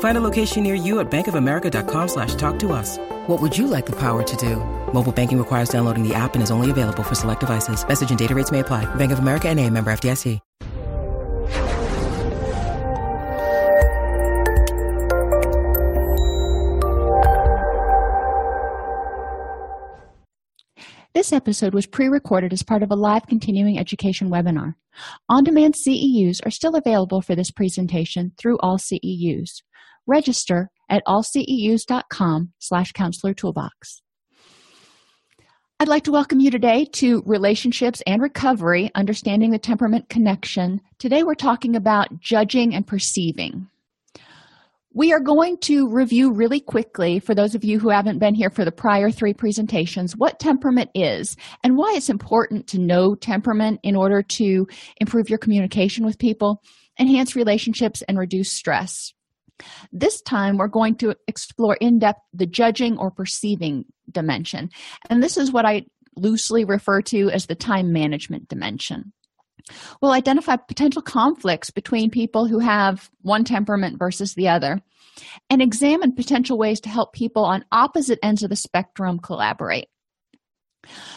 Find a location near you at bankofamerica.com slash talk to us. What would you like the power to do? Mobile banking requires downloading the app and is only available for select devices. Message and data rates may apply. Bank of America and a member FDIC. This episode was pre recorded as part of a live continuing education webinar. On demand CEUs are still available for this presentation through AllCEUs. Register at allceus.com slash counselor toolbox. I'd like to welcome you today to Relationships and Recovery Understanding the Temperament Connection. Today we're talking about judging and perceiving. We are going to review really quickly, for those of you who haven't been here for the prior three presentations, what temperament is and why it's important to know temperament in order to improve your communication with people, enhance relationships, and reduce stress. This time, we're going to explore in depth the judging or perceiving dimension. And this is what I loosely refer to as the time management dimension. We'll identify potential conflicts between people who have one temperament versus the other and examine potential ways to help people on opposite ends of the spectrum collaborate.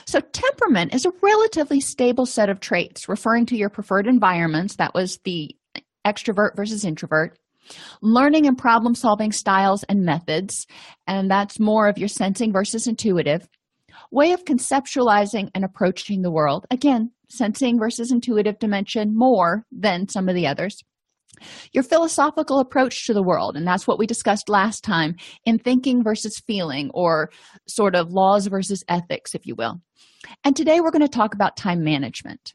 So, temperament is a relatively stable set of traits referring to your preferred environments. That was the extrovert versus introvert. Learning and problem solving styles and methods, and that's more of your sensing versus intuitive. Way of conceptualizing and approaching the world. Again, sensing versus intuitive dimension more than some of the others. Your philosophical approach to the world, and that's what we discussed last time in thinking versus feeling, or sort of laws versus ethics, if you will. And today we're going to talk about time management.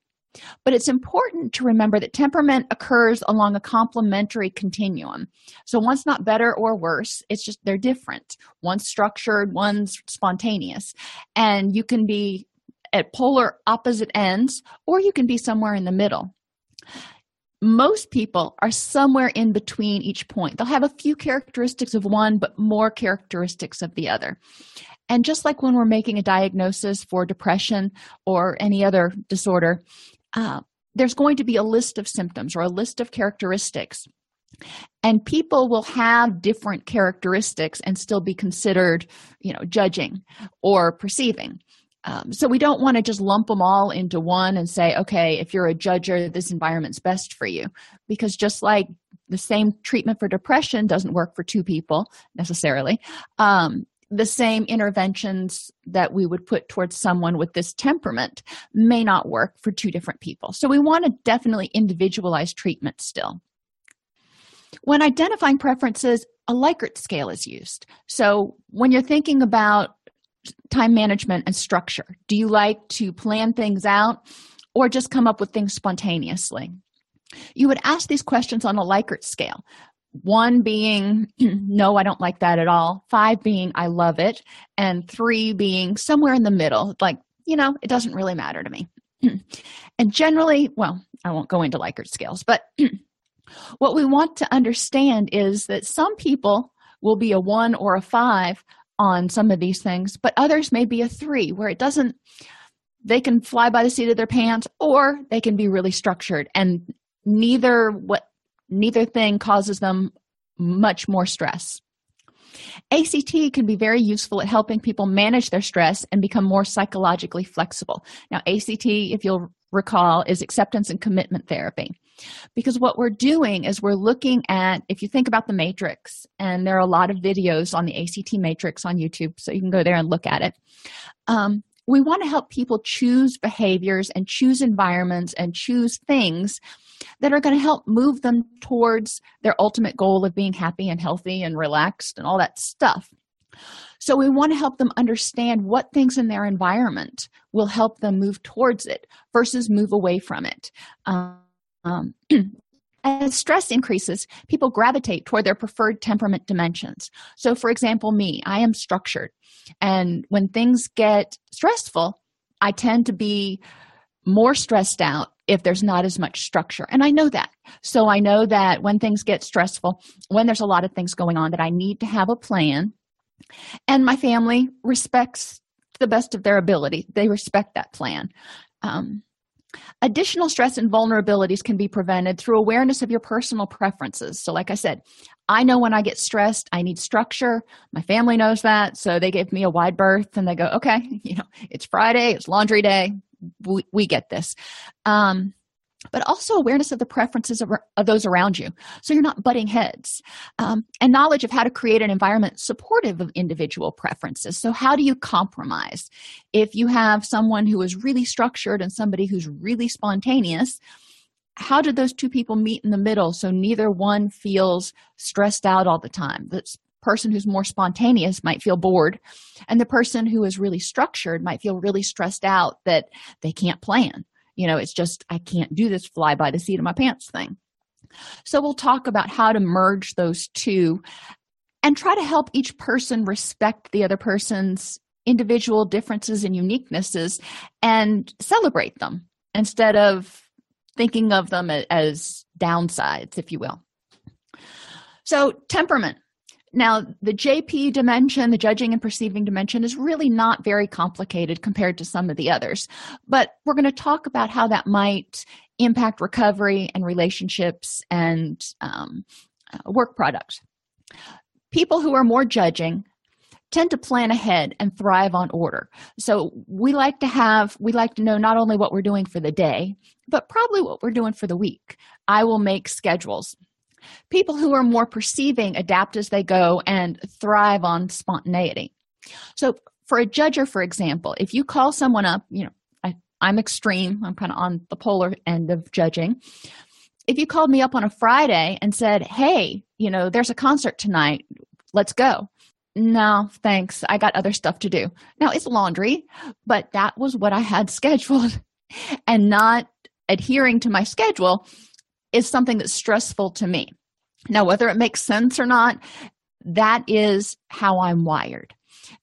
But it's important to remember that temperament occurs along a complementary continuum. So one's not better or worse, it's just they're different. One's structured, one's spontaneous. And you can be at polar opposite ends, or you can be somewhere in the middle. Most people are somewhere in between each point. They'll have a few characteristics of one, but more characteristics of the other. And just like when we're making a diagnosis for depression or any other disorder, uh, there's going to be a list of symptoms or a list of characteristics. And people will have different characteristics and still be considered you know judging or perceiving. Um, so we don't want to just lump them all into one and say okay if you're a judger this environment's best for you. Because just like the same treatment for depression doesn't work for two people necessarily um, the same interventions that we would put towards someone with this temperament may not work for two different people. So we want to definitely individualize treatment still. When identifying preferences, a Likert scale is used. So when you're thinking about time management and structure, do you like to plan things out or just come up with things spontaneously? You would ask these questions on a Likert scale one being no i don't like that at all. Five being i love it. And three being somewhere in the middle. Like you know it doesn't really matter to me. And generally well i won't go into likert scales but what we want to understand is that some people will be a one or a five on some of these things but others may be a three where it doesn't they can fly by the seat of their pants or they can be really structured. And neither what neither thing causes them much more stress. ACT can be very useful at helping people manage their stress and become more psychologically flexible. Now, ACT, if you'll recall, is acceptance and commitment therapy. Because what we're doing is we're looking at, if you think about the matrix, and there are a lot of videos on the ACT matrix on YouTube, so you can go there and look at it. Um, we want to help people choose behaviors and choose environments and choose things that are going to help move them towards their ultimate goal of being happy and healthy and relaxed and all that stuff. So, we want to help them understand what things in their environment will help them move towards it versus move away from it. Um, as stress increases, people gravitate toward their preferred temperament dimensions. So, for example, me, I am structured. And when things get stressful, I tend to be more stressed out if there's not as much structure. And I know that. So I know that when things get stressful, when there's a lot of things going on, that I need to have a plan. And my family respects the best of their ability, they respect that plan. Um, additional stress and vulnerabilities can be prevented through awareness of your personal preferences. So, like I said, I know when I get stressed, I need structure. My family knows that. So they give me a wide berth and they go, okay, you know, it's Friday, it's laundry day, we, we get this. Um, but also awareness of the preferences of, of, those around you. So you're not butting heads. Um, and knowledge of how to create an environment supportive of individual preferences. So how do you compromise? If you have someone who is really structured and somebody who's really spontaneous how do those two people meet in the middle so neither one feels stressed out all the time? That's person who's more spontaneous might feel bored and the person who is really structured might feel really stressed out that they can't plan. You know it's just i can't do this fly by the seat of my pants thing. So we'll talk about how to merge those two and try to help each person respect the other person's individual differences and uniquenesses and celebrate them instead of thinking of them as downsides if you will. So temperament now, the JP dimension, the judging and perceiving dimension, is really not very complicated compared to some of the others. But we're going to talk about how that might impact recovery and relationships and um, uh, work products. People who are more judging tend to plan ahead and thrive on order. So we like to have, we like to know not only what we're doing for the day, but probably what we're doing for the week. I will make schedules People who are more perceiving adapt as they go and thrive on spontaneity. So, for a judger, for example, if you call someone up, you know, I, I'm extreme, I'm kind of on the polar end of judging. If you called me up on a Friday and said, Hey, you know, there's a concert tonight, let's go. No, thanks. I got other stuff to do. Now it's laundry, but that was what I had scheduled. And not adhering to my schedule is something that's stressful to me. Now, whether it makes sense or not, that is how I'm wired.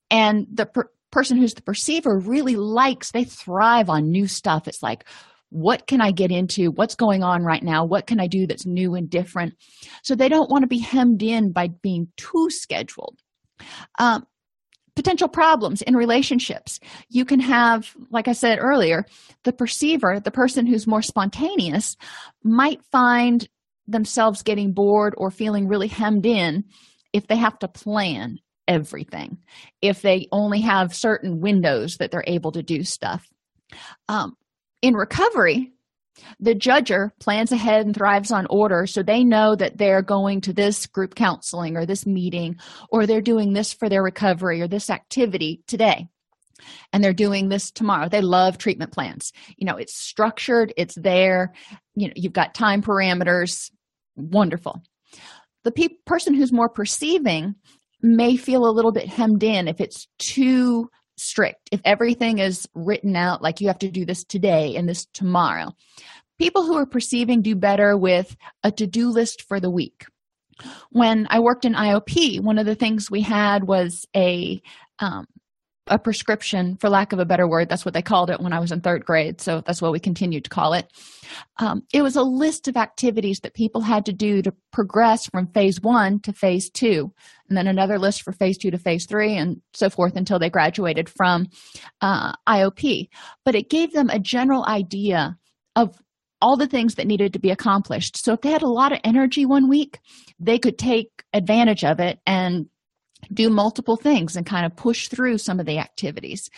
And the per- person who's the perceiver really likes, they thrive on new stuff. It's like, what can I get into? What's going on right now? What can I do that's new and different? So they don't want to be hemmed in by being too scheduled. Um, potential problems in relationships. You can have, like I said earlier, the perceiver, the person who's more spontaneous, might find themselves getting bored or feeling really hemmed in if they have to plan everything, if they only have certain windows that they're able to do stuff. Um, in recovery, the judger plans ahead and thrives on order so they know that they're going to this group counseling or this meeting or they're doing this for their recovery or this activity today. And they're doing this tomorrow. They love treatment plans. You know it's structured it's there. You know you've got time parameters. Wonderful. The pe- person who's more perceiving may feel a little bit hemmed in if it's too strict if everything is written out like you have to do this today and this tomorrow people who are perceiving do better with a to-do list for the week. When i worked in iop one of the things we had was a um, a prescription for lack of a better word. That's what they called it when i was in third grade so that's what we continued to call it. Um, it was a list of activities that people had to do to progress from phase one to phase two and then another list for phase two to phase three and so forth until they graduated from uh, iop but it gave them a general idea of all the things that needed to be accomplished so if they had a lot of energy one week they could take advantage of it and do multiple things and kind of push through some of the activities.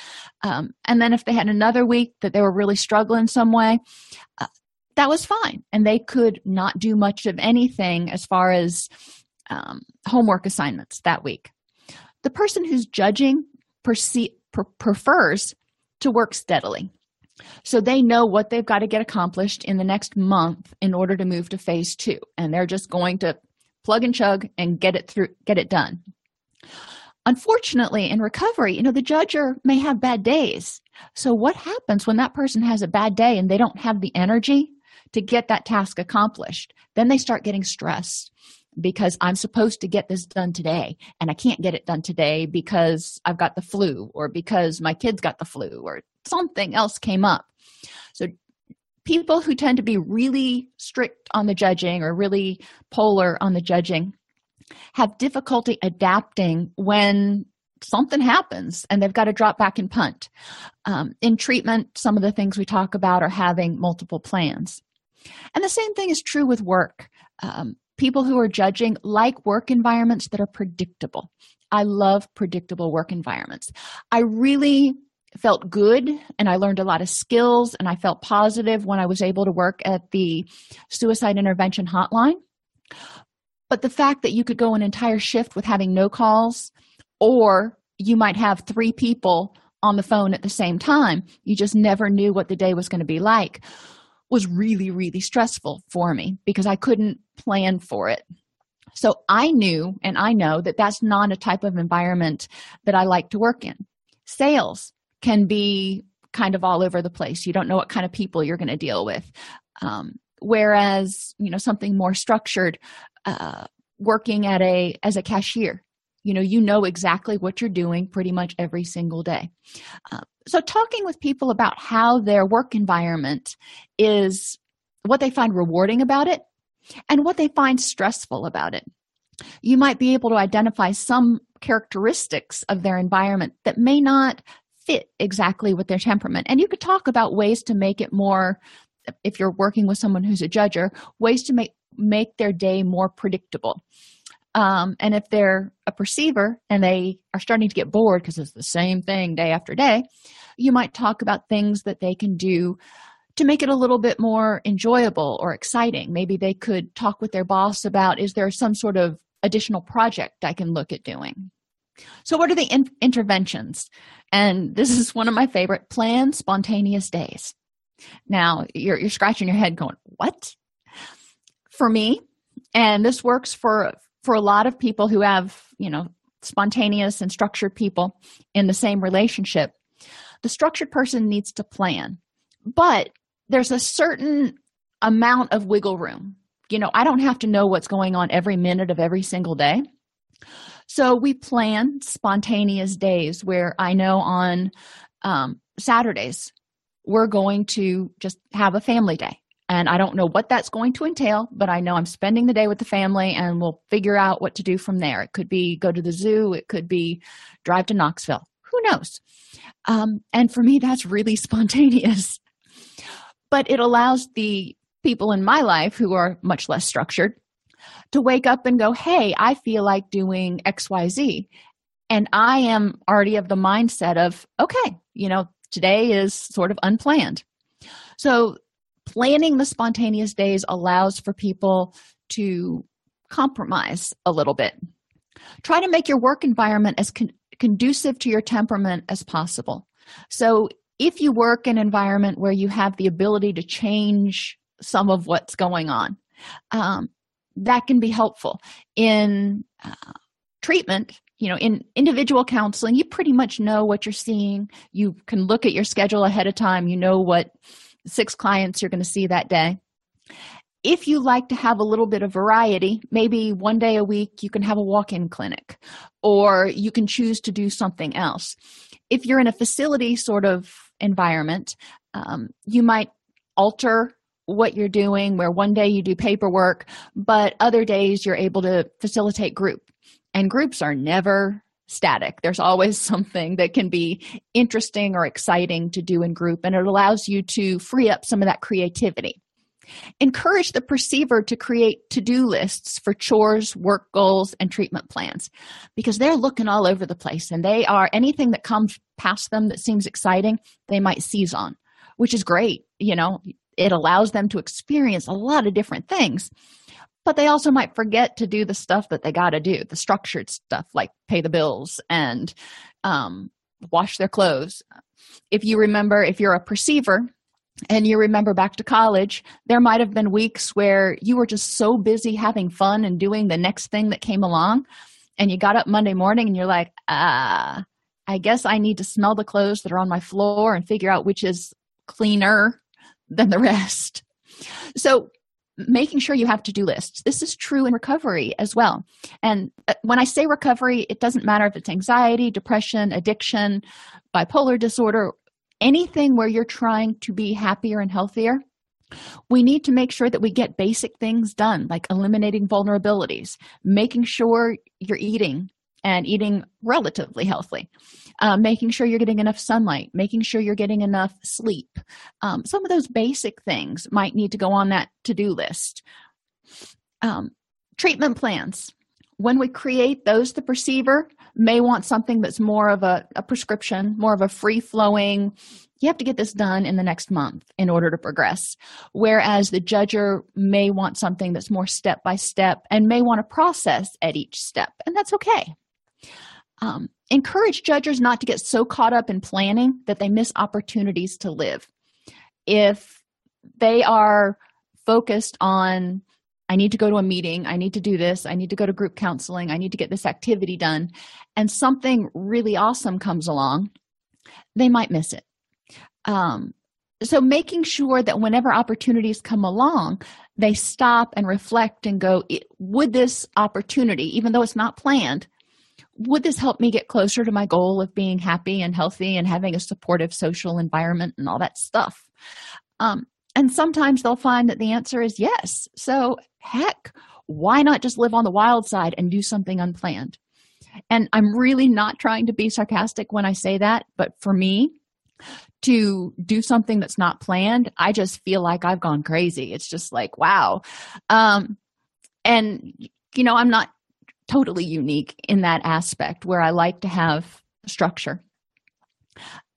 Um, and then if they had another week that they were really struggling some way, uh, that was fine. And they could not do much of anything as far as um, homework assignments that week. The person who's judging perce- prefers to work steadily. So they know what they've got to get accomplished in the next month in order to move to phase two. And they're just going to plug and chug and get it through, get it done. Unfortunately, in recovery, you know, the judger may have bad days. So what happens when that person has a bad day and they don't have the energy to get that task accomplished? Then they start getting stressed because I'm supposed to get this done today and I can't get it done today because I've got the flu or because my kids got the flu or something else came up. So, people who tend to be really strict on the judging or really polar on the judging have difficulty adapting when something happens and they've got to drop back and punt. Um, in treatment, some of the things we talk about are having multiple plans. And the same thing is true with work. Um, people who are judging like work environments that are predictable. I love predictable work environments. I really felt good and I learned a lot of skills and I felt positive when I was able to work at the suicide intervention hotline. But the fact that you could go an entire shift with having no calls, or you might have three people on the phone at the same time, you just never knew what the day was going to be like, was really, really stressful for me because I couldn't plan for it. So I knew and I know that that's not a type of environment that I like to work in. Sales can be kind of all over the place. You don't know what kind of people you're going to deal with. Um, whereas, you know, something more structured, uh, working at a as a cashier you know you know exactly what you're doing pretty much every single day. Uh, so talking with people about how their work environment is what they find rewarding about it and what they find stressful about it. You might be able to identify some characteristics of their environment that may not fit exactly with their temperament. And you could talk about ways to make it more if you're working with someone who's a judger ways to make make their day more predictable um, and if they're a perceiver and they are starting to get bored because it's the same thing day after day you might talk about things that they can do to make it a little bit more enjoyable or exciting. Maybe they could talk with their boss about is there some sort of additional project i can look at doing? So what are the in- interventions? And this is one of my favorite plan spontaneous days. Now you're, you're scratching your head going what? For me and this works for for a lot of people who have you know spontaneous and structured people in the same relationship the structured person needs to plan. But there's a certain amount of wiggle room. You know i don't have to know what's going on every minute of every single day. So we plan spontaneous days where i know on um, saturdays we're going to just have a family day and I don't know what that's going to entail, but I know I'm spending the day with the family and we'll figure out what to do from there. It could be go to the zoo, it could be drive to Knoxville. Who knows? Um, and for me, that's really spontaneous. But it allows the people in my life who are much less structured to wake up and go, Hey, I feel like doing XYZ. And I am already of the mindset of, okay, you know, today is sort of unplanned. So planning the spontaneous days allows for people to compromise a little bit. Try to make your work environment as con- conducive to your temperament as possible. So, if you work in an environment where you have the ability to change some of what's going on, um, that can be helpful. In uh, treatment, you know, in individual counseling, you pretty much know what you're seeing. You can look at your schedule ahead of time. You know what six clients you're going to see that day. If you like to have a little bit of variety, maybe one day a week you can have a walk in clinic or you can choose to do something else. If you're in a facility sort of environment, um, you might alter what you're doing where one day you do paperwork, but other days you're able to facilitate group. And groups are never static. There's always something that can be interesting or exciting to do in group, and it allows you to free up some of that creativity. Encourage the perceiver to create to do lists for chores, work goals, and treatment plans because they're looking all over the place and they are anything that comes past them that seems exciting, they might seize on, which is great. You know, it allows them to experience a lot of different things but they also might forget to do the stuff that they got to do the structured stuff like pay the bills and um, wash their clothes. If you remember, if you're a perceiver, and you remember back to college, there might have been weeks where you were just so busy having fun and doing the next thing that came along. And you got up Monday morning and you're like, ah, I guess I need to smell the clothes that are on my floor and figure out which is cleaner than the rest. So, making sure you have to do lists. This is true in recovery as well. And uh, when I say recovery, it doesn't matter if it's anxiety, depression, addiction, bipolar disorder, anything where you're trying to be happier and healthier, we need to make sure that we get basic things done, like eliminating vulnerabilities, making sure you're eating and eating relatively healthy, uh, making sure you're getting enough sunlight, making sure you're getting enough sleep. Um, some of those basic things might need to go on that to do list. Um, treatment plans. When we create those, the perceiver may want something that's more of a, a prescription, more of a free flowing, you have to get this done in the next month in order to progress. Whereas the judger may want something that's more step by step and may want to process at each step, and that's okay. Um, encourage judges not to get so caught up in planning that they miss opportunities to live. If they are focused on I need to go to a meeting. I need to do this. I need to go to group counseling. I need to get this activity done. And something really awesome comes along, they might miss it. Um, so, making sure that whenever opportunities come along, they stop and reflect and go, Would this opportunity, even though it's not planned, would this help me get closer to my goal of being happy and healthy and having a supportive social environment and all that stuff? Um, and sometimes they'll find that the answer is yes. So, heck, why not just live on the wild side and do something unplanned? And I'm really not trying to be sarcastic when I say that, but for me, to do something that's not planned, I just feel like I've gone crazy. It's just like, wow. Um, and, you know, I'm not totally unique in that aspect where I like to have structure.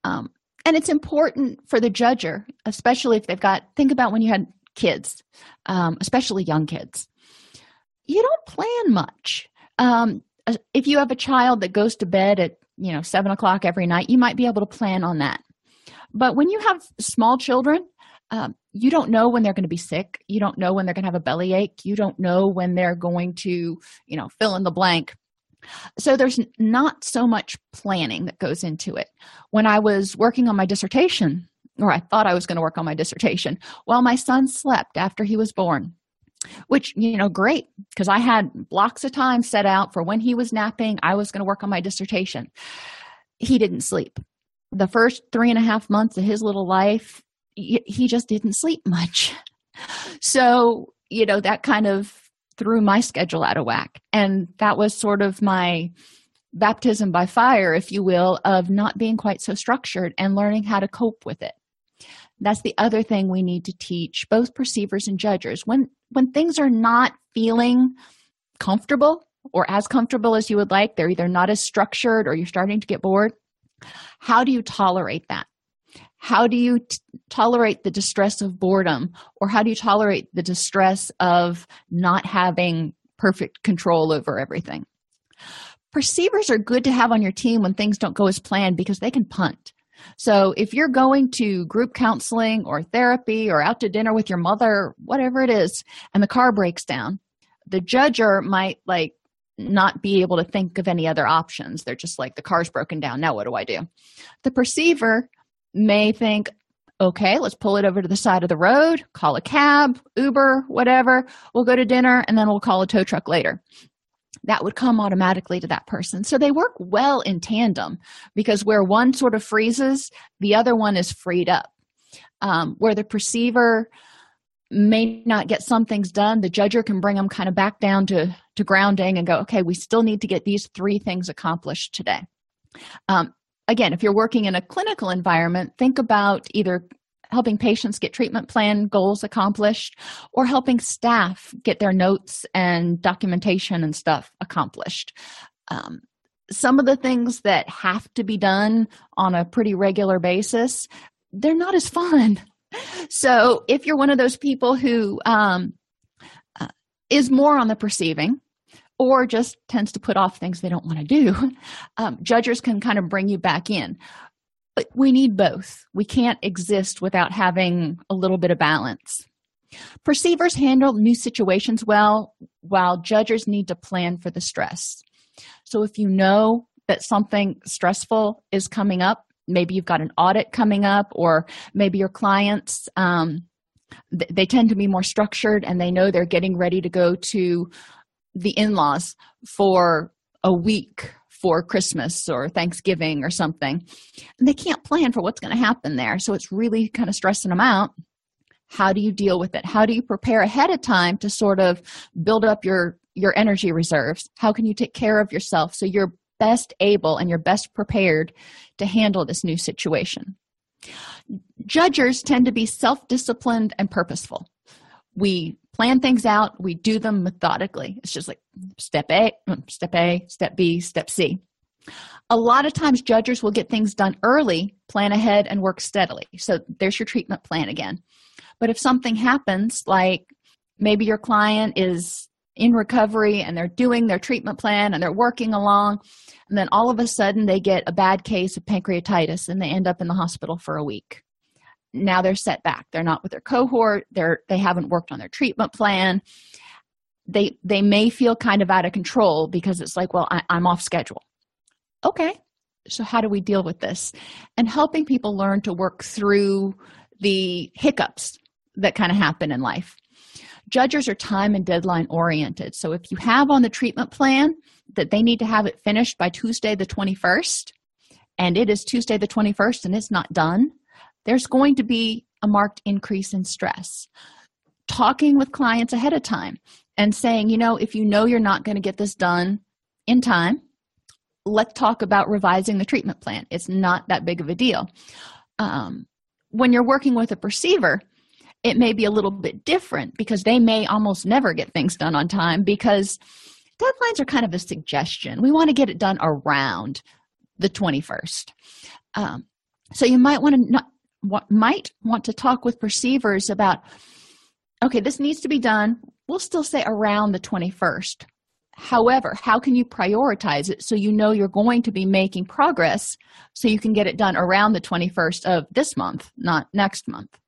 Um, and it's important for the judger especially if they've got think about when you had kids um, especially young kids. You don't plan much. Um, uh, if you have a child that goes to bed at you know seven o'clock every night you might be able to plan on that. But when you have small children um, you don't know when they're going to be sick you don't know when they're going to have a bellyache you don't know when they're going to you know fill in the blank so there's not so much planning that goes into it. When I was working on my dissertation, or I thought I was going to work on my dissertation, well, my son slept after he was born, which, you know, great, because I had blocks of time set out for when he was napping, I was going to work on my dissertation. He didn't sleep. The first three and a half months of his little life, he just didn't sleep much. So, you know, that kind of threw my schedule out of whack. And that was sort of my baptism by fire, if you will, of not being quite so structured and learning how to cope with it. That's the other thing we need to teach both perceivers and judges. When when things are not feeling comfortable or as comfortable as you would like, they're either not as structured or you're starting to get bored. How do you tolerate that? How do you t- tolerate the distress of boredom? Or how do you tolerate the distress of not having perfect control over everything? Perceivers are good to have on your team when things don't go as planned because they can punt. So if you're going to group counseling or therapy or out to dinner with your mother whatever it is and the car breaks down the judger might like not be able to think of any other options. They're just like the car's broken down. Now what do i do? The perceiver may think, okay, let's pull it over to the side of the road, call a cab, Uber, whatever. We'll go to dinner and then we'll call a tow truck later. That would come automatically to that person. So they work well in tandem because where one sort of freezes, the other one is freed up. Um, where the perceiver may not get some things done, the judger can bring them kind of back down to, to grounding and go, okay, we still need to get these three things accomplished today. Um, again, if you're working in a clinical environment, think about either helping patients get treatment plan goals accomplished or helping staff get their notes and documentation and stuff accomplished. Um, some of the things that have to be done on a pretty regular basis, they're not as fun. So if you're one of those people who um, uh, is more on the perceiving, or just tends to put off things they don't want to do. Um, judgers can kind of bring you back in. But we need both. We can't exist without having a little bit of balance. Perceivers handle new situations well, while judgers need to plan for the stress. So if you know that something stressful is coming up, maybe you've got an audit coming up, or maybe your clients, um, th- they tend to be more structured and they know they're getting ready to go to the in laws for a week for Christmas or Thanksgiving or something. And they can't plan for what's going to happen there. So it's really kind of stressing them out. How do you deal with it? How do you prepare ahead of time to sort of build up your your energy reserves? How can you take care of yourself so you're best able and you're best prepared to handle this new situation? Judgers tend to be self-disciplined and purposeful. We plan things out we do them methodically. It's just like step a mm, step a step b step c. A lot of times judges will get things done early plan ahead and work steadily. So there's your treatment plan again. But if something happens like maybe your client is in recovery and they're doing their treatment plan and they're working along and then all of a sudden they get a bad case of pancreatitis and they end up in the hospital for a week now they're set back. They're not with their cohort. They're they haven't worked on their treatment plan. They they may feel kind of out of control because it's like well I, i'm off schedule. Okay. So how do we deal with this? And helping people learn to work through the hiccups that kind of happen in life. Judges are time and deadline oriented. So if you have on the treatment plan that they need to have it finished by tuesday the 21st and it is tuesday the 21st and it's not done there's going to be a marked increase in stress. Talking with clients ahead of time and saying, you know, if you know you're not going to get this done in time, let's talk about revising the treatment plan. It's not that big of a deal. Um, when you're working with a perceiver, it may be a little bit different because they may almost never get things done on time because deadlines are kind of a suggestion. We want to get it done around the 21st. Um, so you might want to not what might want to talk with perceivers about okay this needs to be done. We'll still say around the 21st however how can you prioritize it so you know you're going to be making progress so you can get it done around the 21st of this month not next month?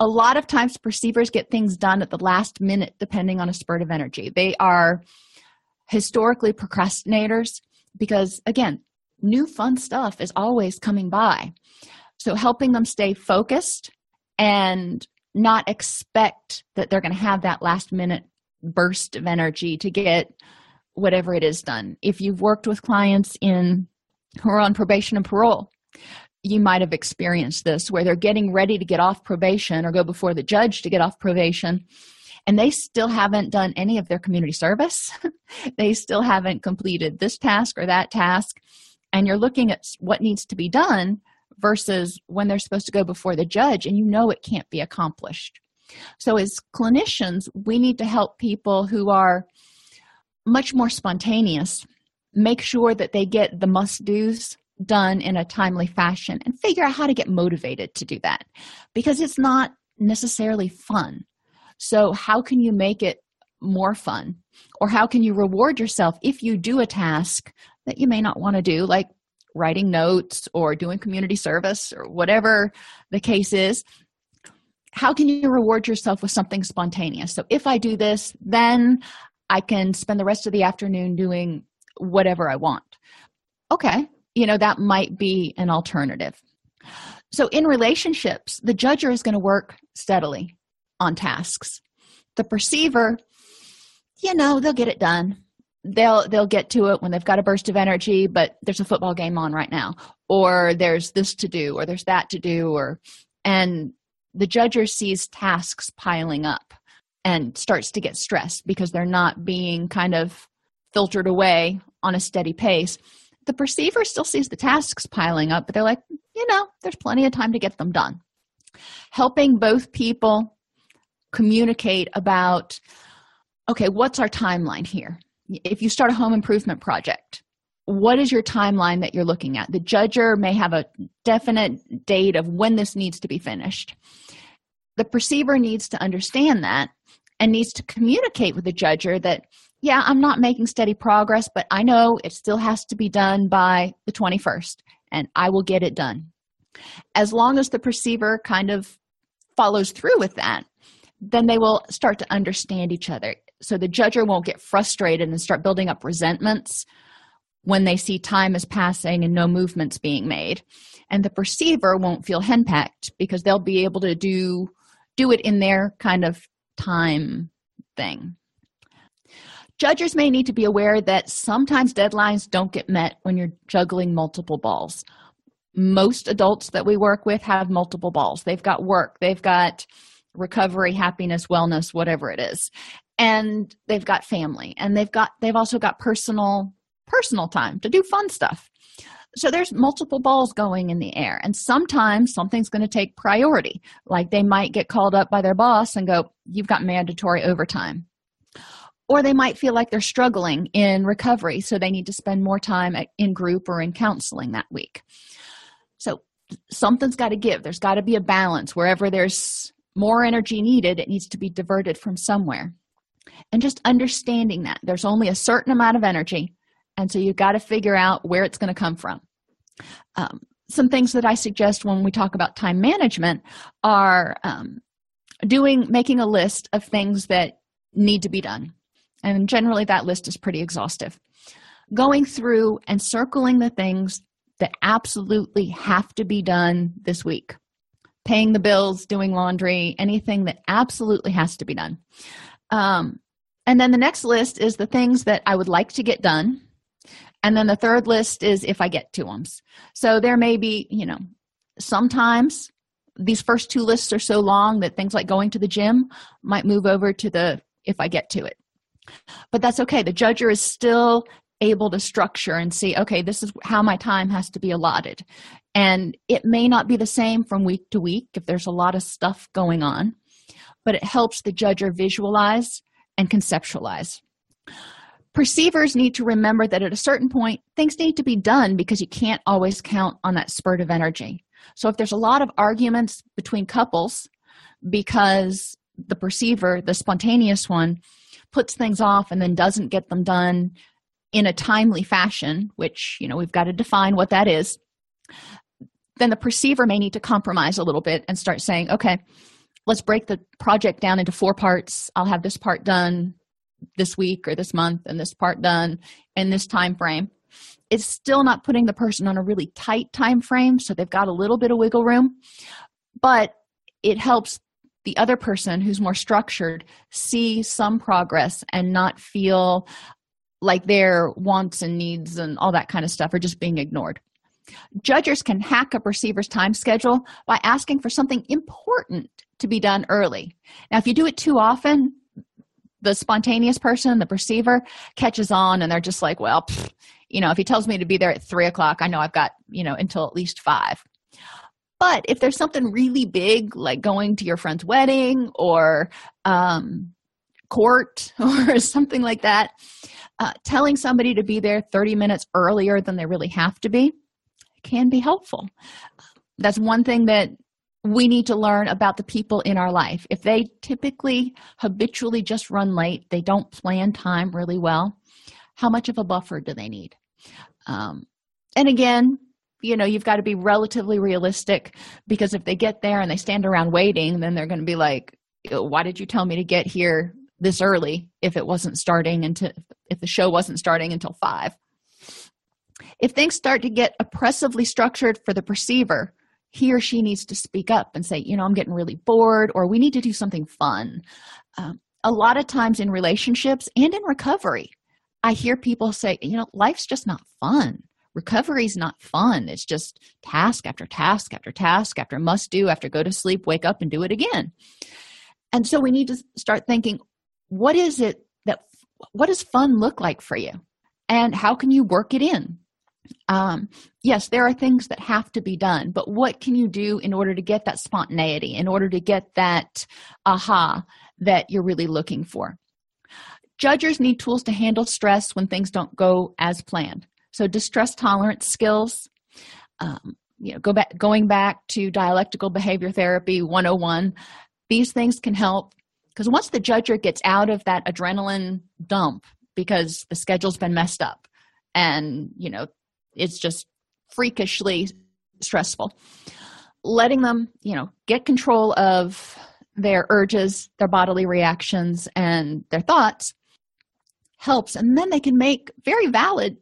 A lot of times perceivers get things done at the last minute depending on a spurt of energy. They are historically procrastinators because again new fun stuff is always coming by so, helping them stay focused and not expect that they're going to have that last minute burst of energy to get whatever it is done. If you've worked with clients in who are on probation and parole, you might have experienced this where they're getting ready to get off probation or go before the judge to get off probation and they still haven't done any of their community service. they still haven't completed this task or that task. And you're looking at what needs to be done versus when they're supposed to go before the judge and you know it can't be accomplished. So, as clinicians, we need to help people who are much more spontaneous make sure that they get the must do's done in a timely fashion and figure out how to get motivated to do that because it's not necessarily fun. So, how can you make it more fun? Or how can you reward yourself if you do a task that you may not want to do, like writing notes or doing community service or whatever the case is how can you reward yourself with something spontaneous? So if i do this then i can spend the rest of the afternoon doing whatever i want. Okay you know that might be an alternative. So in relationships the judger is going to work steadily on tasks. The perceiver you know they'll get it done they'll they'll get to it when they've got a burst of energy but there's a football game on right now. Or there's this to do or there's that to do or and the judger sees tasks piling up and starts to get stressed because they're not being kind of filtered away on a steady pace. The perceiver still sees the tasks piling up but they're like you know there's plenty of time to get them done. Helping both people communicate about okay what's our timeline here if you start a home improvement project what is your timeline that you're looking at the judger may have a definite date of when this needs to be finished the perceiver needs to understand that and needs to communicate with the judger that yeah, I'm not making steady progress, but I know it still has to be done by the 21st, and I will get it done. As long as the perceiver kind of follows through with that, then they will start to understand each other. So the judger won't get frustrated and start building up resentments when they see time is passing and no movements being made. And the perceiver won't feel henpecked because they'll be able to do do it in their kind of time thing. Judges may need to be aware that sometimes deadlines don't get met when you're juggling multiple balls. Most adults that we work with have multiple balls. They've got work, they've got recovery, happiness, wellness, whatever it is. And they've got family and they've got they've also got personal personal time to do fun stuff. So there's multiple balls going in the air, and sometimes something's going to take priority. Like they might get called up by their boss and go, You've got mandatory overtime. Or they might feel like they're struggling in recovery, so they need to spend more time in group or in counseling that week. So something's got to give. There's got to be a balance. Wherever there's more energy needed, it needs to be diverted from somewhere. And just understanding that there's only a certain amount of energy and so you've got to figure out where it's going to come from. Um, some things that i suggest when we talk about time management are um, doing making a list of things that need to be done. And generally that list is pretty exhaustive. Going through and circling the things that absolutely have to be done this week. Paying the bills doing laundry anything that absolutely has to be done um, and then the next list is the things that i would like to get done. And then the third list is if i get to them so there may be you know sometimes these first two lists are so long that things like going to the gym might move over to the if i get to it. But that's okay. The judger is still able to structure and see okay this is how my time has to be allotted. And it may not be the same from week to week if there's a lot of stuff going on but it helps the judger visualize and conceptualize Perceivers need to remember that at a certain point, things need to be done because you can't always count on that spurt of energy. So, if there's a lot of arguments between couples because the perceiver, the spontaneous one, puts things off and then doesn't get them done in a timely fashion, which, you know, we've got to define what that is, then the perceiver may need to compromise a little bit and start saying, okay, let's break the project down into four parts. I'll have this part done this week or this month and this part done in this time frame it's still not putting the person on a really tight time frame so they've got a little bit of wiggle room but it helps the other person who's more structured see some progress and not feel like their wants and needs and all that kind of stuff are just being ignored judges can hack a perceiver's time schedule by asking for something important to be done early now if you do it too often the spontaneous person, the perceiver, catches on and they're just like, well, you know, if he tells me to be there at three o'clock, I know I've got, you know, until at least five. But if there's something really big, like going to your friend's wedding or um, court or something like that, uh, telling somebody to be there 30 minutes earlier than they really have to be can be helpful. That's one thing that we need to learn about the people in our life. If they typically habitually just run late, they don't plan time really well, how much of a buffer do they need? Um, and again, you know, you've got to be relatively realistic because if they get there and they stand around waiting, then they're going to be like, why did you tell me to get here this early if it wasn't starting until if the show wasn't starting until five? If things start to get oppressively structured for the perceiver, he or she needs to speak up and say, you know, I'm getting really bored, or we need to do something fun. Um, a lot of times in relationships and in recovery, I hear people say, you know, life's just not fun. Recovery's not fun. It's just task after task after task after must do after go to sleep, wake up, and do it again. And so we need to start thinking, what is it that, what does fun look like for you? And how can you work it in? Um, yes there are things that have to be done but what can you do in order to get that spontaneity in order to get that aha that you're really looking for? Judges need tools to handle stress when things don't go as planned. So distress tolerance skills um, you know go back going back to dialectical behavior therapy 101 these things can help. Because once the judger gets out of that adrenaline dump because the schedule's been messed up and you know it's just freakishly stressful. Letting them you know get control of their urges their bodily reactions and their thoughts helps and then they can make very valid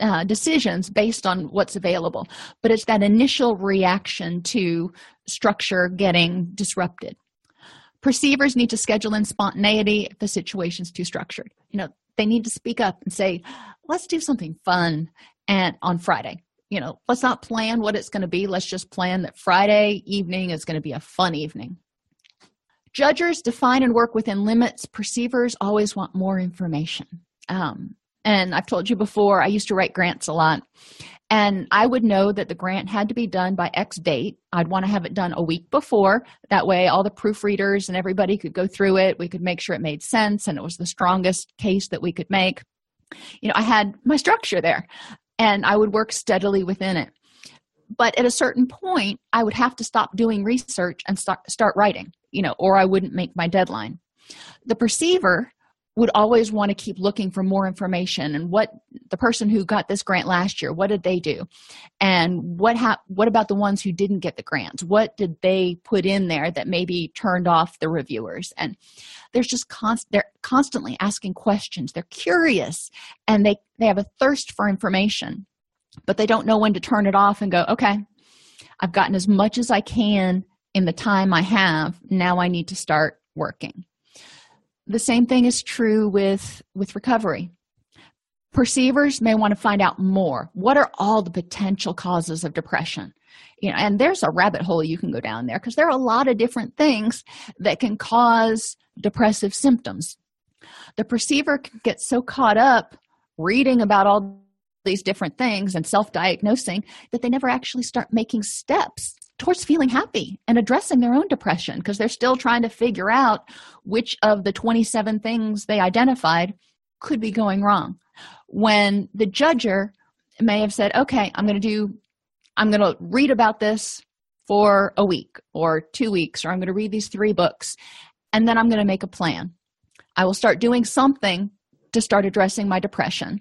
uh, decisions based on what's available. But it's that initial reaction to structure getting disrupted. Perceivers need to schedule in spontaneity if the situation's too structured. You know they need to speak up and say let's do something fun and on friday. You know let's not plan what it's going to be. Let's just plan that friday evening is going to be a fun evening. Judgers define and work within limits. Perceivers always want more information. Um, and i've told you before i used to write grants a lot. And i would know that the grant had to be done by x date. I'd want to have it done a week before. That way all the proofreaders and everybody could go through it. We could make sure it made sense and it was the strongest case that we could make. You know i had my structure there and i would work steadily within it. But at a certain point i would have to stop doing research and start start writing you know or i wouldn't make my deadline. The perceiver would always want to keep looking for more information and what the person who got this grant last year what did they do? And what hap- what about the ones who didn't get the grants? What did they put in there that maybe turned off the reviewers? And there's just const they're constantly asking questions. They're curious and they they have a thirst for information but they don't know when to turn it off and go okay i've gotten as much as i can in the time i have. Now i need to start working the same thing is true with with recovery. Perceivers may want to find out more. What are all the potential causes of depression? You know and there's a rabbit hole you can go down there because there are a lot of different things that can cause depressive symptoms. The perceiver can get so caught up reading about all these different things and self-diagnosing that they never actually start making steps towards feeling happy and addressing their own depression because they're still trying to figure out which of the 27 things they identified could be going wrong. When the judger may have said, Okay, I'm going to do, I'm going to read about this for a week or two weeks, or I'm going to read these three books, and then I'm going to make a plan. I will start doing something to start addressing my depression.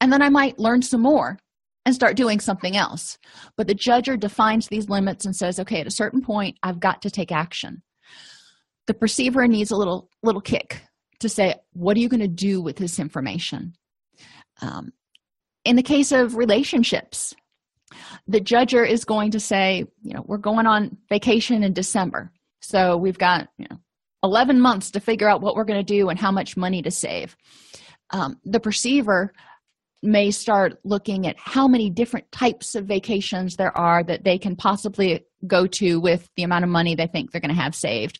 And then I might learn some more and start doing something else. But the judger defines these limits and says, okay, at a certain point, I've got to take action. The perceiver needs a little little kick to say, what are you going to do with this information? Um, in the case of relationships, the judger is going to say, you know, we're going on vacation in December. So we've got, you know, 11 months to figure out what we're going to do and how much money to save. Um, the perceiver may start looking at how many different types of vacations there are that they can possibly go to with the amount of money they think they're going to have saved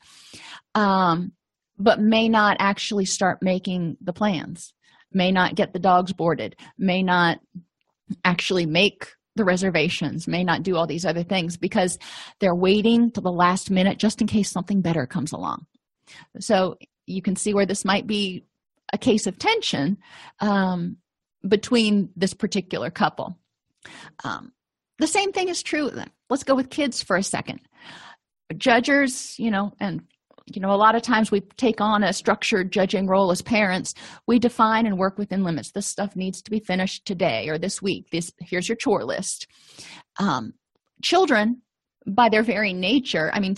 um, but may not actually start making the plans may not get the dogs boarded may not actually make the reservations may not do all these other things because they're waiting to the last minute just in case something better comes along. So you can see where this might be a case of tension um, between this particular couple. Um, the same thing is true let's go with kids for a second. Judges you know and you know a lot of times we take on a structured judging role as parents. We define and work within limits. This stuff needs to be finished today or this week. This here's your chore list. Um, children by their very nature i mean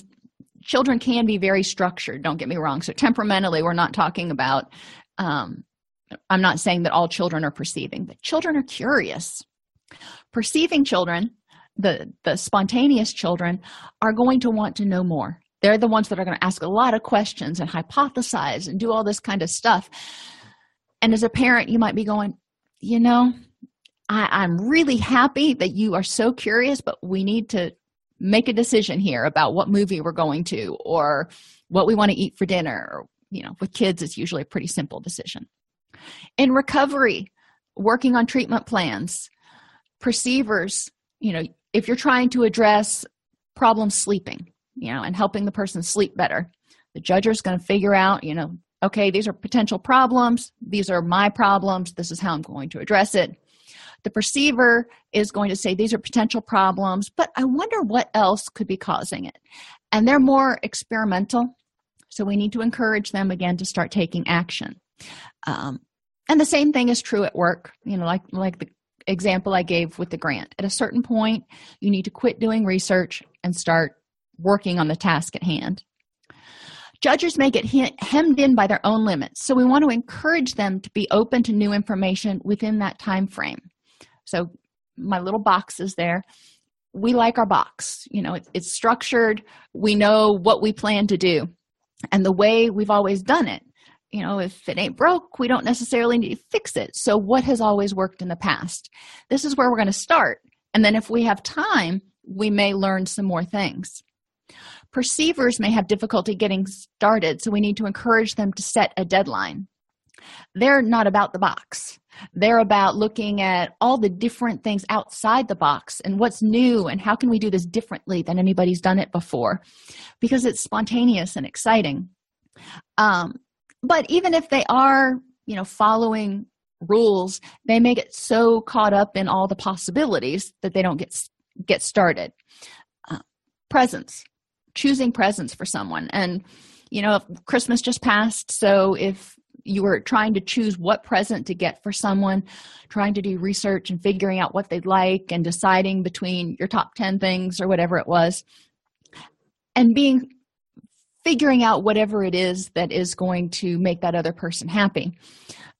children can be very structured don't get me wrong. So temperamentally we're not talking about um, i'm not saying that all children are perceiving but children are curious. Perceiving children the the spontaneous children are going to want to know more. They're the ones that are going to ask a lot of questions and hypothesize and do all this kind of stuff. And as a parent you might be going you know I, i'm really happy that you are so curious but we need to make a decision here about what movie we're going to or what we want to eat for dinner or you know with kids it's usually a pretty simple decision in recovery working on treatment plans perceivers you know if you're trying to address problem sleeping you know and helping the person sleep better the judge is going to figure out you know okay these are potential problems these are my problems this is how i'm going to address it. The perceiver is going to say these are potential problems but i wonder what else could be causing it. And they're more experimental so we need to encourage them again to start taking action. Um, and the same thing is true at work. You know like like the example i gave with the grant. At a certain point you need to quit doing research and start working on the task at hand. Judges may get hemmed in by their own limits so we want to encourage them to be open to new information within that time frame so my little box is there. We like our box. You know it's, it's structured. We know what we plan to do. And the way we've always done it you know if it ain't broke we don't necessarily need to fix it. So what has always worked in the past? This is where we're going to start. And then if we have time we may learn some more things. Perceivers may have difficulty getting started so we need to encourage them to set a deadline. They're not about the box. They're about looking at all the different things outside the box and what's new and how can we do this differently than anybody's done it before? Because it's spontaneous and exciting. Um, but even if they are you know following rules they may get so caught up in all the possibilities that they don't get get started. Uh, presents choosing presents for someone. And you know christmas just passed so if you were trying to choose what present to get for someone trying to do research and figuring out what they'd like and deciding between your top 10 things or whatever it was and being figuring out whatever it is that is going to make that other person happy.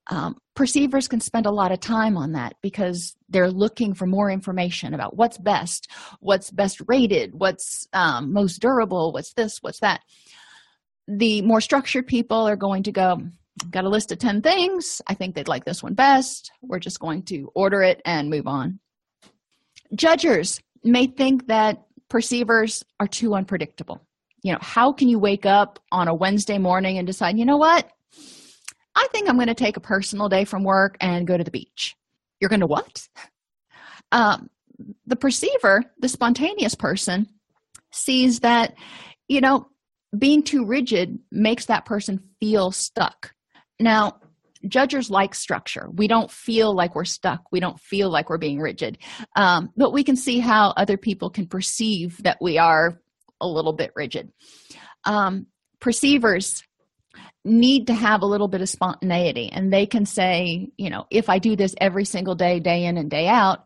Um, perceivers can spend a lot of time on that because they're looking for more information about what's best, what's best rated, what's um, most durable, what's this, what's that. The more structured people are going to go, got a list of 10 things. I think they'd like this one best. We're just going to order it and move on. Judgers may think that perceivers are too unpredictable you know how can you wake up on a wednesday morning and decide you know what? I think i'm going to take a personal day from work and go to the beach. You're going to what? Um, the perceiver the spontaneous person sees that you know being too rigid makes that person feel stuck. Now judgers like structure. We don't feel like we're stuck. We don't feel like we're being rigid. Um, but we can see how other people can perceive that we are a little bit rigid. Um, perceivers need to have a little bit of spontaneity and they can say, you know, if I do this every single day, day in and day out,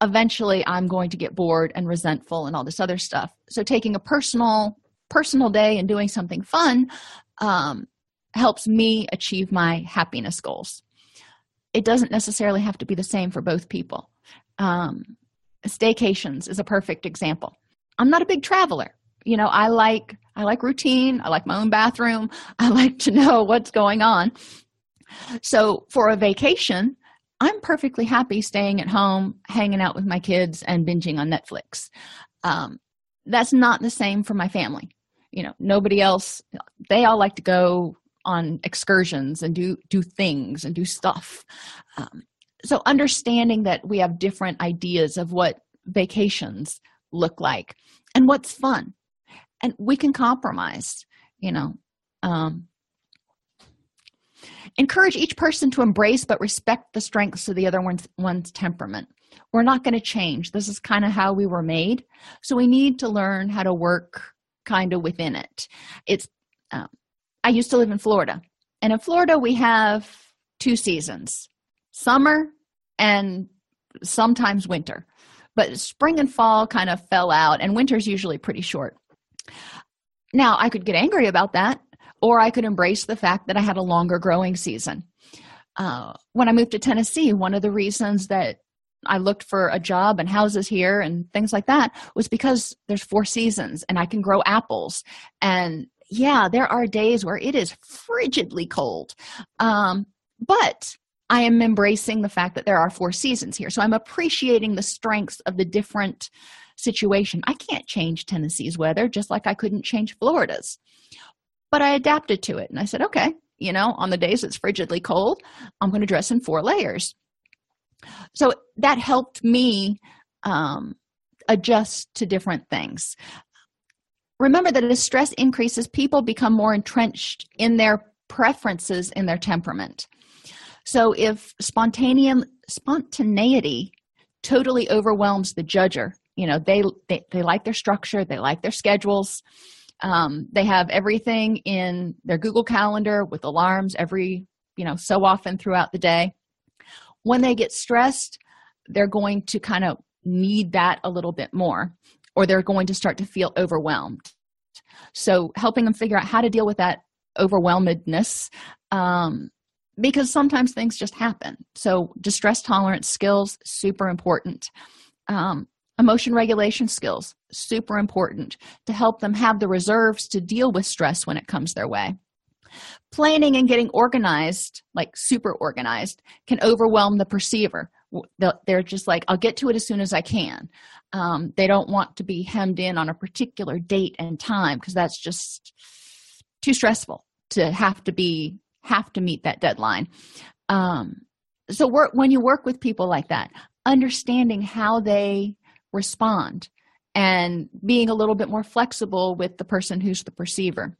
eventually I'm going to get bored and resentful and all this other stuff. So taking a personal personal day and doing something fun um, helps me achieve my happiness goals. It doesn't necessarily have to be the same for both people. Um, staycations is a perfect example. I'm not a big traveler you know i like i like routine. I like my own bathroom. I like to know what's going on. So for a vacation i'm perfectly happy staying at home hanging out with my kids and binging on netflix. Um, that's not the same for my family. You know nobody else they all like to go on excursions and do do things and do stuff. Um, so understanding that we have different ideas of what vacations look like and what's fun and we can compromise you know um, encourage each person to embrace but respect the strengths of the other one's, one's temperament. We're not going to change. This is kind of how we were made. So we need to learn how to work kind of within it. It's um, i used to live in florida and in florida we have two seasons summer and sometimes winter. But spring and fall kind of fell out and winter's usually pretty short now, I could get angry about that, or I could embrace the fact that I had a longer growing season. Uh, when I moved to Tennessee, one of the reasons that I looked for a job and houses here and things like that was because there's four seasons and I can grow apples. And yeah, there are days where it is frigidly cold. Um, but I am embracing the fact that there are four seasons here. So I'm appreciating the strengths of the different situation. I can't change Tennessee's weather just like I couldn't change Florida's. But I adapted to it and I said, okay, you know, on the days it's frigidly cold, I'm going to dress in four layers. So that helped me um, adjust to different things. Remember that as stress increases, people become more entrenched in their preferences in their temperament. So if spontaneity totally overwhelms the judger, you know they they, they like their structure they like their schedules. Um, they have everything in their google calendar with alarms every you know so often throughout the day. When they get stressed they're going to kind of need that a little bit more or they're going to start to feel overwhelmed. So helping them figure out how to deal with that overwhelmedness um, because sometimes things just happen. So distress tolerance skills super important. Um, emotion regulation skills super important to help them have the reserves to deal with stress when it comes their way. Planning and getting organized like super organized can overwhelm the perceiver. They're just like i'll get to it as soon as i can. Um, they don't want to be hemmed in on a particular date and time because that's just too stressful to have to be have to meet that deadline. Um, so work when you work with people like that understanding how they respond and being a little bit more flexible with the person who's the perceiver.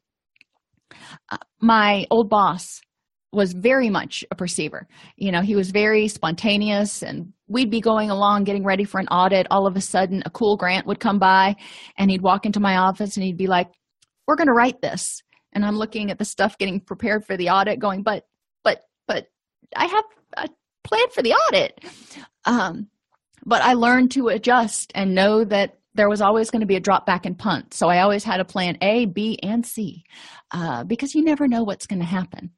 Uh, my old boss was very much a perceiver. You know he was very spontaneous and we'd be going along getting ready for an audit. All of a sudden a cool grant would come by and he'd walk into my office and he'd be like we're going to write this. And i'm looking at the stuff getting prepared for the audit going but but but i have a plan for the audit. Um, but i learned to adjust and know that there was always going to be a drop back and punt so i always had a plan a b and c uh, because you never know what's going to happen.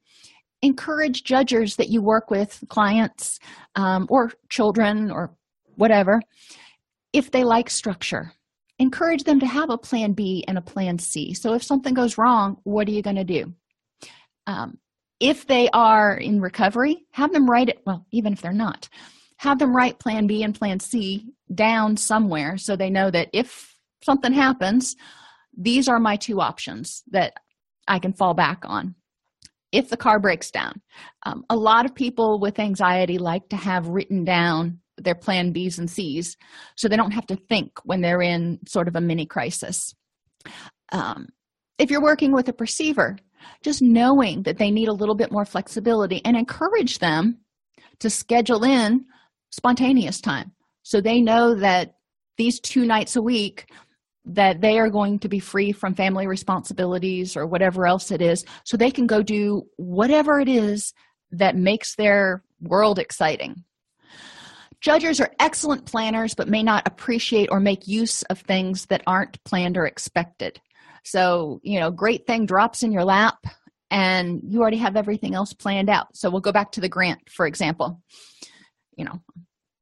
Encourage judges that you work with clients um, or children or whatever if they like structure. Encourage them to have a plan b and a plan c. So if something goes wrong what are you going to do? Um, if they are in recovery have them write it well even if they're not have them write plan b and plan c down somewhere so they know that if something happens these are my two options that i can fall back on if the car breaks down. Um, a lot of people with anxiety like to have written down their plan b's and c's so they don't have to think when they're in sort of a mini crisis. Um, if you're working with a perceiver just knowing that they need a little bit more flexibility and encourage them to schedule in spontaneous time. So they know that these two nights a week that they are going to be free from family responsibilities or whatever else it is. So they can go do whatever it is that makes their world exciting. Judges are excellent planners but may not appreciate or make use of things that aren't planned or expected. So you know great thing drops in your lap and you already have everything else planned out. So we'll go back to the grant for example you know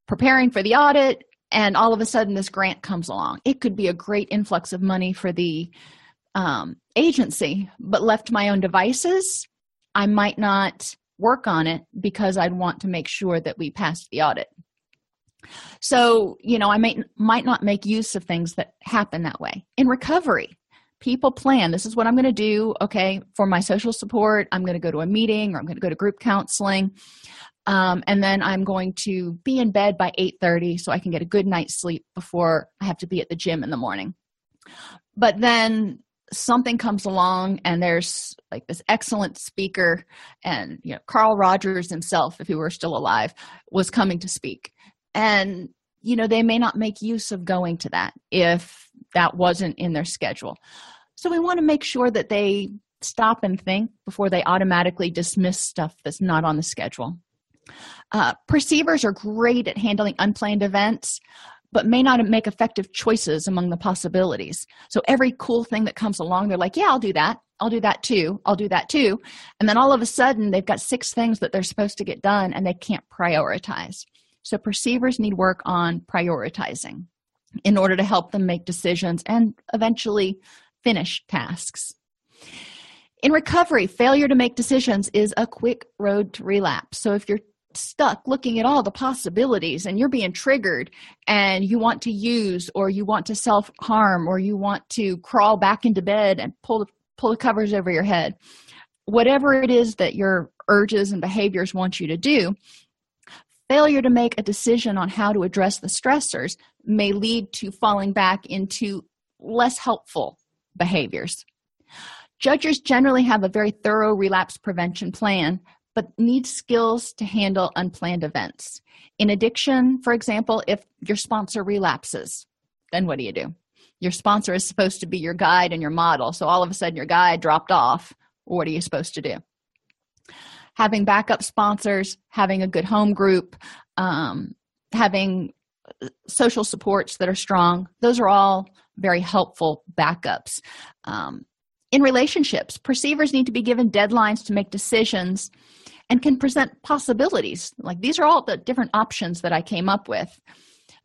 preparing for the audit and all of a sudden this grant comes along. It could be a great influx of money for the um, agency but left my own devices i might not work on it because i'd want to make sure that we passed the audit. So you know i might might not make use of things that happen that way. In recovery people plan. This is what i'm going to do okay for my social support. I'm going to go to a meeting or i'm going to go to group counseling um, and then i'm going to be in bed by 8.30 so i can get a good night's sleep before i have to be at the gym in the morning. But then something comes along and there's like this excellent speaker and you know carl rogers himself if he were still alive was coming to speak. And you know they may not make use of going to that if that wasn't in their schedule. So we want to make sure that they stop and think before they automatically dismiss stuff that's not on the schedule uh, perceivers are great at handling unplanned events, but may not make effective choices among the possibilities. So every cool thing that comes along, they're like, yeah, I'll do that. I'll do that too. I'll do that too. And then all of a sudden, they've got six things that they're supposed to get done and they can't prioritize. So perceivers need work on prioritizing in order to help them make decisions and eventually finish tasks. In recovery, failure to make decisions is a quick road to relapse. So if you're stuck looking at all the possibilities and you're being triggered and you want to use or you want to self harm or you want to crawl back into bed and pull the pull the covers over your head. Whatever it is that your urges and behaviors want you to do failure to make a decision on how to address the stressors may lead to falling back into less helpful behaviors. Judges generally have a very thorough relapse prevention plan but need skills to handle unplanned events. In addiction, for example, if your sponsor relapses, then what do you do? Your sponsor is supposed to be your guide and your model. So all of a sudden your guide dropped off. What are you supposed to do? having backup sponsors having a good home group um, having social supports that are strong those are all very helpful backups um, in relationships perceivers need to be given deadlines to make decisions and can present possibilities. Like these are all the different options that i came up with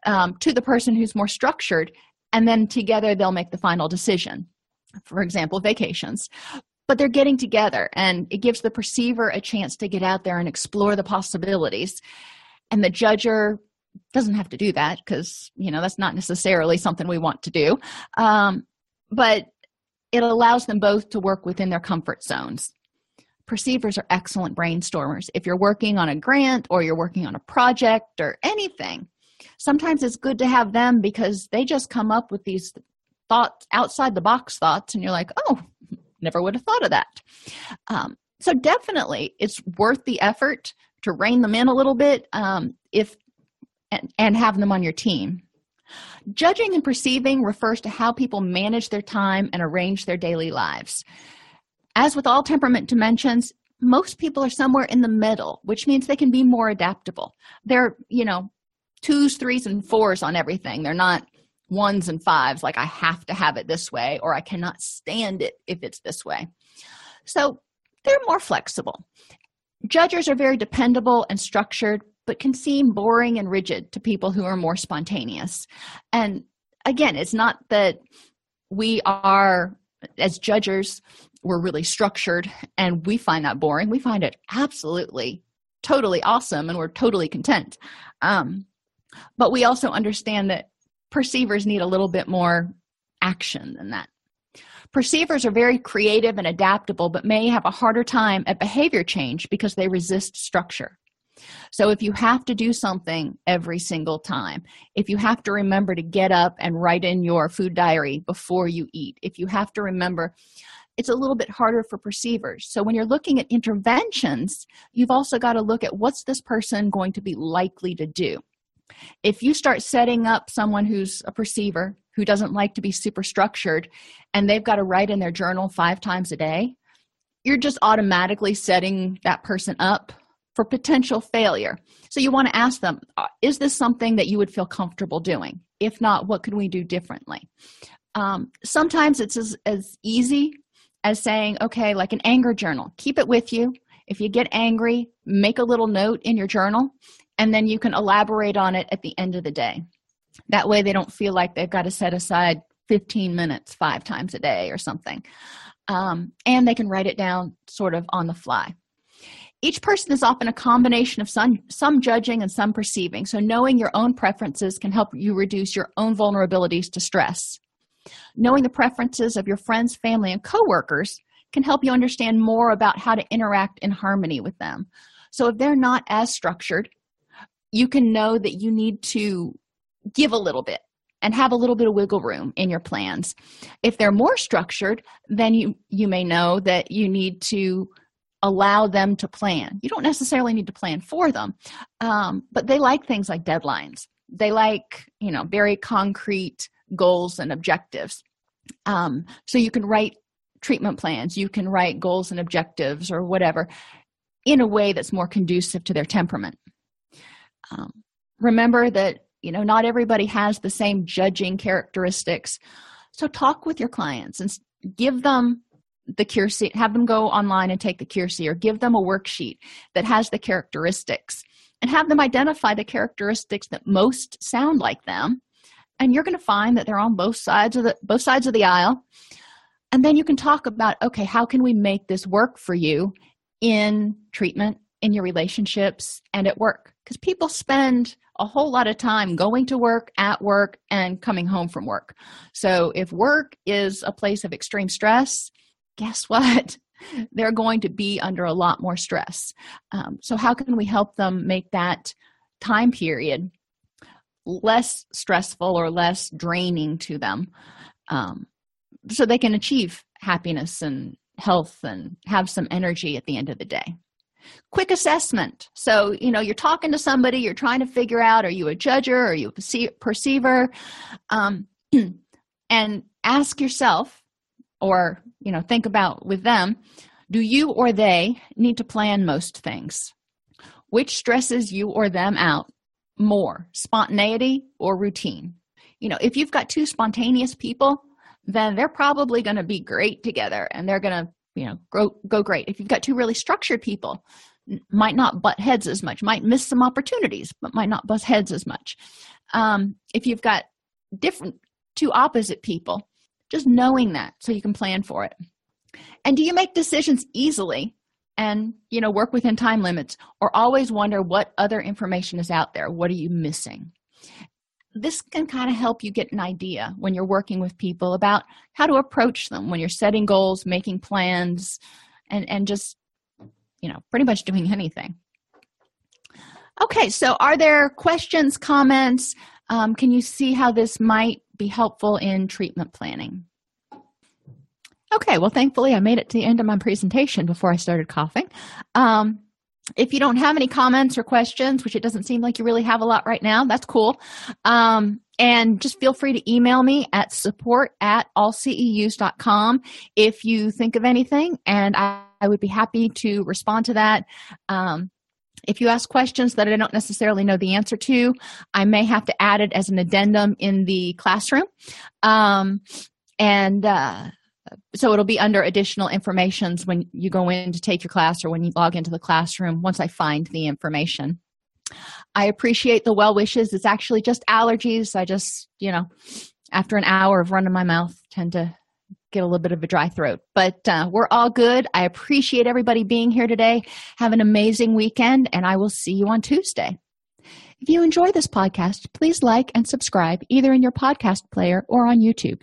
um, to the person who's more structured and then together they'll make the final decision. For example vacations. But they're getting together and it gives the perceiver a chance to get out there and explore the possibilities. And the judger doesn't have to do that because you know that's not necessarily something we want to do. Um, but it allows them both to work within their comfort zones perceivers are excellent brainstormers. If you're working on a grant or you're working on a project or anything sometimes it's good to have them because they just come up with these thoughts outside the box thoughts and you're like oh never would have thought of that. Um, so definitely it's worth the effort to rein them in a little bit um, if and, and have them on your team. Judging and perceiving refers to how people manage their time and arrange their daily lives as with all temperament dimensions most people are somewhere in the middle which means they can be more adaptable. They're you know twos threes and fours on everything. They're not ones and fives like i have to have it this way or i cannot stand it if it's this way. So they're more flexible. Judges are very dependable and structured but can seem boring and rigid to people who are more spontaneous. And again it's not that we are as judges we're really structured and we find that boring. We find it absolutely totally awesome and we're totally content. Um, but we also understand that perceivers need a little bit more action than that. Perceivers are very creative and adaptable but may have a harder time at behavior change because they resist structure. So if you have to do something every single time if you have to remember to get up and write in your food diary before you eat if you have to remember it's a little bit harder for perceivers. So when you're looking at interventions you've also got to look at what's this person going to be likely to do. If you start setting up someone who's a perceiver who doesn't like to be super structured and they've got to write in their journal five times a day you're just automatically setting that person up for potential failure. So you want to ask them uh, is this something that you would feel comfortable doing? If not what can we do differently? Um, sometimes it's as, as easy as saying okay like an anger journal. Keep it with you. If you get angry make a little note in your journal and then you can elaborate on it at the end of the day. That way they don't feel like they've got to set aside 15 minutes five times a day or something. Um, and they can write it down sort of on the fly. Each person is often a combination of some, some judging and some perceiving. So knowing your own preferences can help you reduce your own vulnerabilities to stress knowing the preferences of your friends family and coworkers can help you understand more about how to interact in harmony with them. So if they're not as structured you can know that you need to give a little bit and have a little bit of wiggle room in your plans. If they're more structured then you you may know that you need to allow them to plan. You don't necessarily need to plan for them um, but they like things like deadlines. They like you know very concrete goals and objectives. Um, so you can write treatment plans you can write goals and objectives or whatever in a way that's more conducive to their temperament. Um, remember that you know not everybody has the same judging characteristics. So talk with your clients and give them the Keirsey have them go online and take the Keirsey or give them a worksheet that has the characteristics and have them identify the characteristics that most sound like them and you're going to find that they're on both sides of the both sides of the aisle. And then you can talk about okay how can we make this work for you in treatment in your relationships and at work? Because people spend a whole lot of time going to work at work and coming home from work. So if work is a place of extreme stress guess what? They're going to be under a lot more stress. Um, so how can we help them make that time period less stressful or less draining to them um, so they can achieve happiness and health and have some energy at the end of the day. Quick assessment. So you know you're talking to somebody you're trying to figure out are you a judger? Are you a perceiver? Um, and ask yourself or you know think about with them Do you or they need to plan most things? Which stresses you or them out more, spontaneity or routine? You know, if you've got two spontaneous people, then they're probably going to be great together and they're going to, you know, grow, go great. If you've got two really structured people, might not butt heads as much, might miss some opportunities, but might not butt heads as much. Um, if you've got different, two opposite people, just knowing that so you can plan for it. And do you make decisions easily and, you know, work within time limits or always wonder what other information is out there? What are you missing? This can kind of help you get an idea when you're working with people about how to approach them when you're setting goals, making plans, and, and just you know pretty much doing anything okay so are there questions comments um, can you see how this might be helpful in treatment planning okay well thankfully i made it to the end of my presentation before i started coughing um, if you don't have any comments or questions which it doesn't seem like you really have a lot right now that's cool um, and just feel free to email me at support at allceus.com if you think of anything and i I would be happy to respond to that. Um, if you ask questions that I don't necessarily know the answer to, I may have to add it as an addendum in the classroom. Um, and uh, so it'll be under additional informations when you go in to take your class or when you log into the classroom once I find the information. I appreciate the well wishes. It's actually just allergies. I just, you know, after an hour of running my mouth, tend to get a little bit of a dry throat. But uh, we're all good. I appreciate everybody being here today. Have an amazing weekend, and I will see you on Tuesday. If you enjoy this podcast, please like and subscribe either in your podcast player or on YouTube.